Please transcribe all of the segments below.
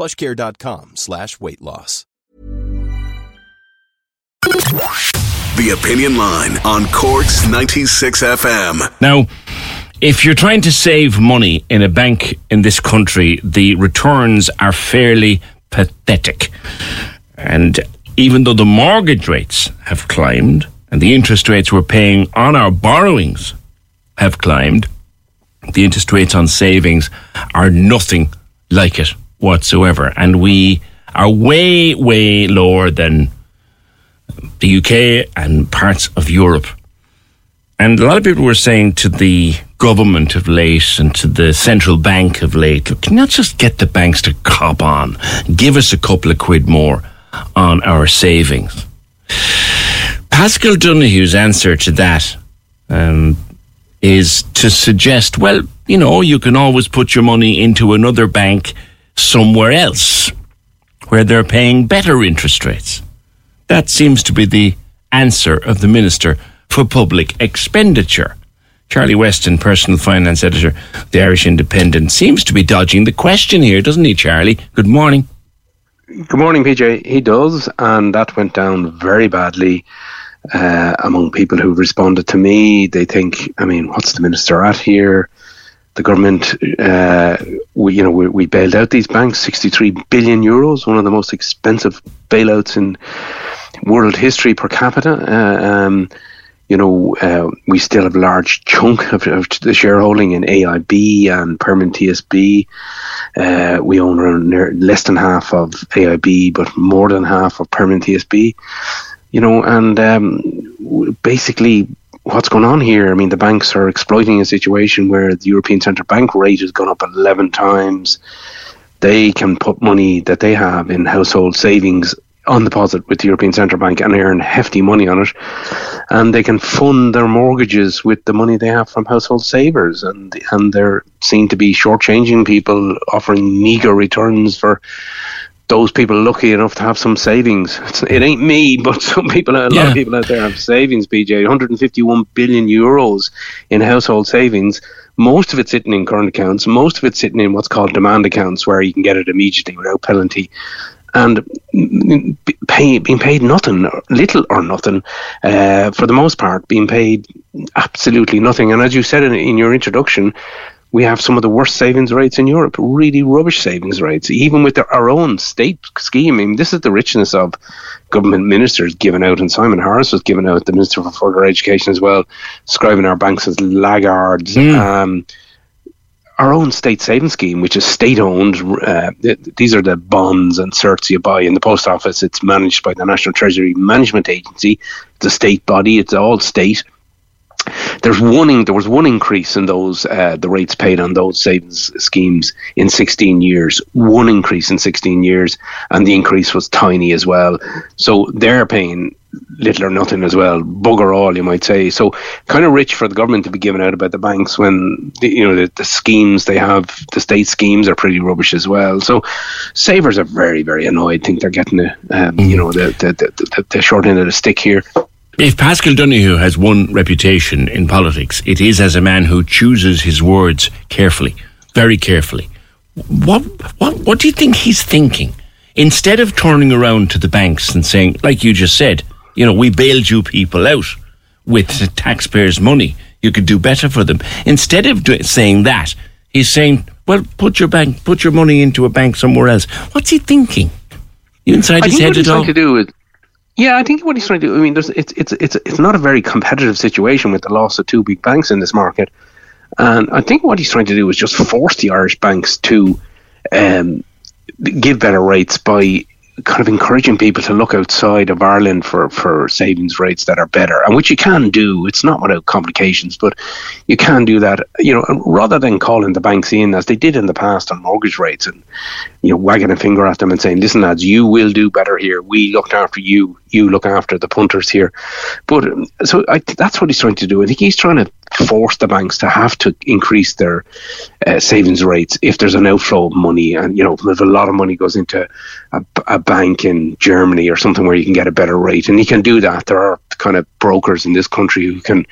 plushcare.com slash weight loss. The Opinion Line on Cork's 96 FM. Now, if you're trying to save money in a bank in this country, the returns are fairly pathetic. And even though the mortgage rates have climbed and the interest rates we're paying on our borrowings have climbed, the interest rates on savings are nothing like it whatsoever. And we are way, way lower than the UK and parts of Europe. And a lot of people were saying to the government of late and to the central bank of late, look, not just get the banks to cop on? Give us a couple of quid more on our savings. Paschal Donohoe's answer to that um, is to suggest, well, you know, you can always put your money into another bank somewhere else where they're paying better interest rates. That seems to be the answer of the Minister for Public Expenditure. Charlie Weston, personal finance editor, the Irish Independent, seems to be dodging the question here, doesn't he, Charlie? Good morning. Good morning, PJ. He does, and that went down very badly uh, among people who responded to me. They think, I mean, what's the minister at here? The government, uh, we you know, we, we bailed out these banks, sixty-three billion euros, one of the most expensive bailouts in world history per capita. Uh, um, you know, uh, we still have a large chunk of, of, the shareholding in AIB and Permanent TSB. Uh, we own around less than half of AIB, but more than half of Permanent TSB. You know, and um, basically, what's going on here? I mean, the banks are exploiting a situation where the European Central Bank rate has gone up 11 times. They can put money that they have in household savings on deposit with the European Central Bank and earn hefty money on it. And they can fund their mortgages with the money they have from household savers. And, and they're seen to be shortchanging people, offering meager returns for those people are lucky enough to have some savings. It's, it ain't me, but some people, a Yeah. lot of people out there have savings. PJ, 151 billion euros in household savings. Most of it sitting in current accounts. Most of it sitting in what's called demand accounts, where you can get it immediately without penalty. And pay, being paid nothing, little or nothing, uh, for the most part, being paid absolutely nothing. And as you said in, in your introduction, we have some of the worst savings rates in Europe, really rubbish savings rates, even with their, our own state scheme. I mean, this is the richness of government ministers given out, and Simon Harris was given out, the Minister for Further Education as well, describing our banks as laggards. Um, our own state savings scheme, which is state owned, uh, th- these are the bonds and certs you buy in the post office. It's managed by the National Treasury Management Agency. It's a state body, it's all state there's one there was one increase in those uh, the rates paid on those savings schemes in 16 years. One increase in 16 years and the increase was tiny as well. So they're paying little or nothing as well. Bugger all you might say. So kind of rich for the government to be giving out about the banks when the, you know the, the schemes they have the state schemes are pretty rubbish as well. So savers are very very annoyed. Think they're getting the um, you know the the, the, the the short end of the stick here If Paschal Donohoe has one reputation in politics, it is as a man who chooses his words carefully, very carefully. What, what, what do you think he's thinking? Instead of turning around to the banks and saying, like you just said, you know, we bailed you people out with taxpayers' money. You could do better for them. Instead of do, saying that, he's saying, well, put your bank, put your money into a bank somewhere else. What's he thinking? You inside his head What at all? To do is, yeah, I think what he's trying to do. I mean, there's, it's it's it's it's not a very competitive situation with the loss of two big banks in this market, and I think what he's trying to do is just force the Irish banks to um, give better rates by kind of encouraging people to look outside of Ireland for, for savings rates that are better, and which you can do. It's not without complications, but you can do that. You know, rather than calling the banks in as they did in the past on mortgage rates, and you know, wagging a finger at them and saying, "Listen, lads, you will do better here. We looked after you. You look after the punters here." But so I, that's what he's trying to do. I think he's trying to force the banks to have to increase their uh, savings rates if there's an outflow of money, and you know, if a lot of money goes into a, a bank in Germany or something where you can get a better rate, and you can do that. There are kind of brokers in this country who can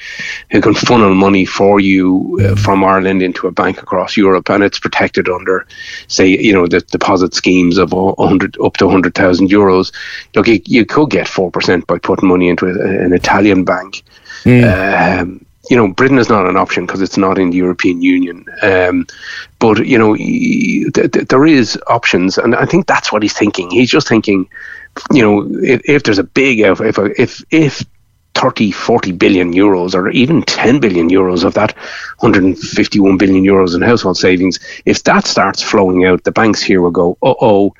who can funnel money for you uh, from Ireland into a bank across Europe, and it's protected under, say, you know, the deposit schemes of 100 up to 100,000 euros. Look, you, you could get four percent by putting money into a, an Italian bank. Mm. Um, you know, Britain is not an option because it's not in the European Union. Um, but you know, th- th- there is options, and I think that's what he's thinking. He's just thinking, you know, if, if there's a big if if if 30, 40 billion euros, or even 10 billion euros of that 151 billion euros in household savings, if that starts flowing out, the banks here will go, uh oh,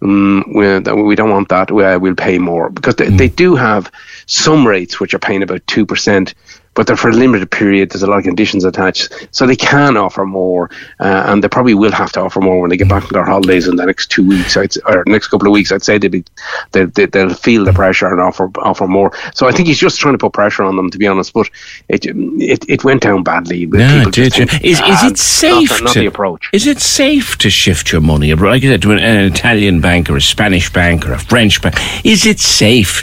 um, we, we don't want that. We, will pay more because they, mm. they do have some rates which are paying about two percent but they're for a limited period. There's a lot of conditions attached, so they can offer more, uh, and they probably will have to offer more when they get back from their holidays in the next two weeks I'd, or next couple of weeks. I'd say they'll be they, they, they'll feel the pressure and offer offer more. So I think he's just trying to put pressure on them, to be honest. But it it, it went down badly. Yeah, did you? Is, is it safe? Not, not to, the approach. Is it safe to shift your money, like I said, to an, an Italian bank or a Spanish bank or a French bank? Is it safe?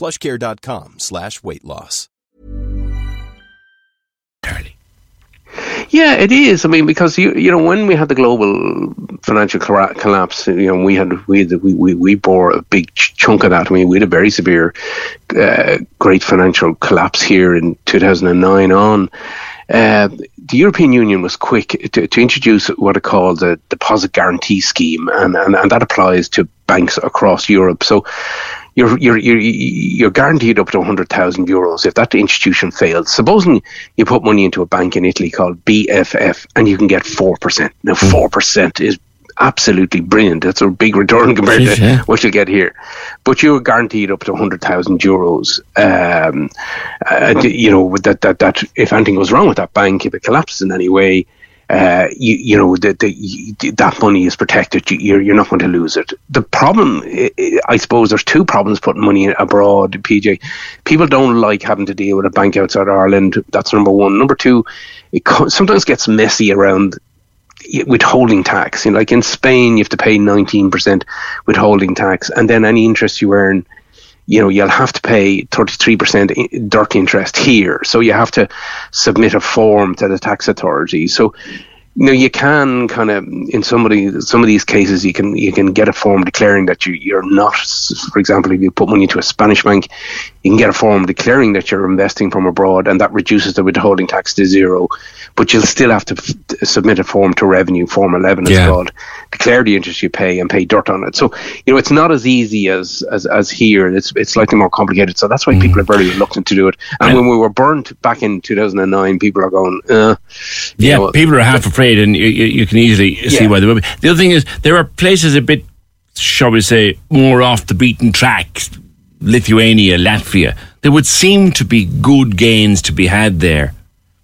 plushcare.com slash weight loss. Yeah, it is. I mean, because you you know when we had the global financial collapse, you know we had we we we, we bore a big chunk of that. I mean, we had a very severe, uh, great financial collapse here in 2009 on. Uh, the European Union was quick to, to introduce what it called the deposit guarantee scheme, and, and, and that applies to banks across Europe. So you're you're you're, you're guaranteed up to 100,000 euros if that institution fails. Supposing you put money into a bank in Italy called BFF and you can get 4%. Now 4% hmm. is absolutely brilliant. That's a big return compared to yeah. what you get here. But you're guaranteed up to 100,000 euros. Um, and, you know, that, that, that if anything goes wrong with that bank, if it collapses in any way, uh, you, you know the, that money is protected. You're you're not going to lose it. The problem, I suppose, there's two problems putting money abroad. PJ, people don't like having to deal with a bank outside Ireland. That's number one. Number two, it sometimes gets messy around withholding tax. You know, like in Spain, you have to pay 19% withholding tax, and then any interest you earn you know, you'll have to pay 33% dirty interest here. So you have to submit a form to the tax authority. So you know, you can kind of in somebody some of these cases you can you can get a form declaring that you you're not. For example, if you put money into a Spanish bank, you can get a form declaring that you're investing from abroad, and that reduces the withholding tax to zero. But you'll still have to f- submit a form to revenue, Form 11 it's Yeah. called, declare the interest you pay and pay DIRT on it. So you know it's not as easy as as, as here. It's it's slightly more complicated. So that's why Mm. people are very reluctant to do it. And when we were burnt back in 2009, people are going, uh, you Yeah, know, people are half afraid, and you, you, can easily see why they will be. The other thing is, there are places a bit, shall we say, more off the beaten track. Lithuania, Latvia. There would seem to be good gains to be had there.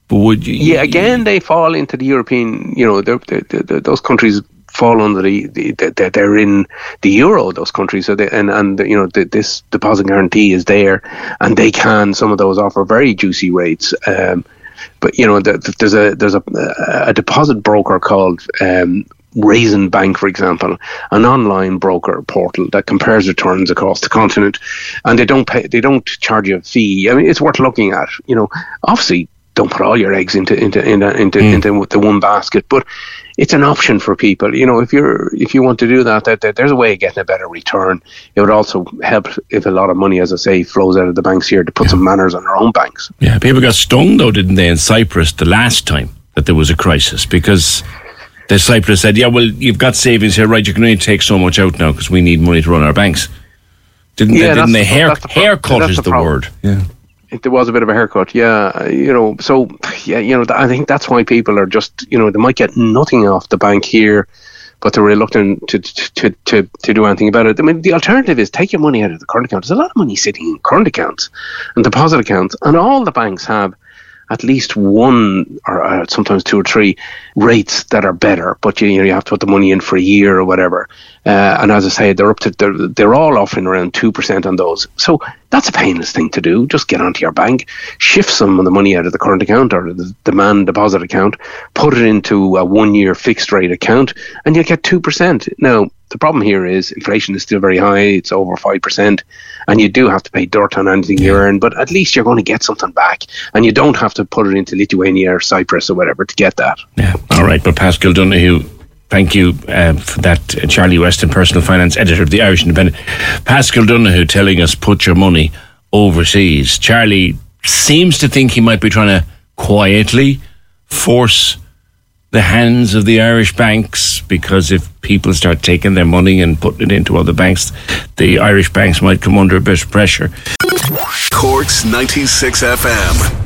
But would you? Yeah, again, they fall into the European. You know, they're, they they those countries fall under the, the, the they're in the euro. Those countries, so they, and and you know the, this deposit guarantee is there, and they can some of those offer very juicy rates. Um, but you know, the, the- there's a there's a a deposit broker called. Um, Raisin Bank, for example, an online broker portal that compares returns across the continent, and they don't pay, they don't charge you a fee. I mean, it's worth looking at. You know, obviously, don't put all your eggs into into into into, into the one basket, but it's an option for people. You know, if you're if you want to do that, that, that there's a way of getting a better return. It would also help if a lot of money, as I say, flows out of the banks here to put some manners on our own banks. Yeah, people got stung though, didn't they, in Cyprus the last time that there was a crisis because the Cyprus said, "Yeah, well, you've got savings here, right? You can only take so much out now because we need money to run our banks." Didn't Yeah, they? Didn't that's they? the- Hair, that's the pro- haircut that's is the the word. Yeah. It, there was a bit of a haircut, yeah. uh, You know, so yeah, you know, I think that's why people are just, you know, they might get nothing off the bank here, but they're reluctant to to to to do anything about it. I mean, the alternative is take your money out of the current account. There's a lot of money sitting in current accounts and deposit accounts, and all the banks have at least one or uh, sometimes two or three rates that are better, but you, you know you have to put the money in for a year or whatever. Uh, and as I say, they're up to they're, they're all offering around two percent on those. So that's a painless thing to do. Just get onto your bank, shift some of the money out of the current account or the demand deposit account, put it into a one-year fixed rate account, and you'll get two percent. Now the problem here is inflation is still very high; it's over five percent, and you do have to pay DIRT on anything you earn. But at least you're going to get something back, and you don't have to put it into Lithuania or Cyprus or whatever to get that. Yeah. All right. But Paschal Donohoe, thank you uh, for that. Uh, Charlie Weston, personal finance editor of the Irish Independent. Paschal Donohoe telling us put your money overseas. Charlie seems to think he might be trying to quietly force the hands of the Irish banks because if people start taking their money and putting it into other banks, the Irish banks might come under a bit of pressure. Corks 96 FM.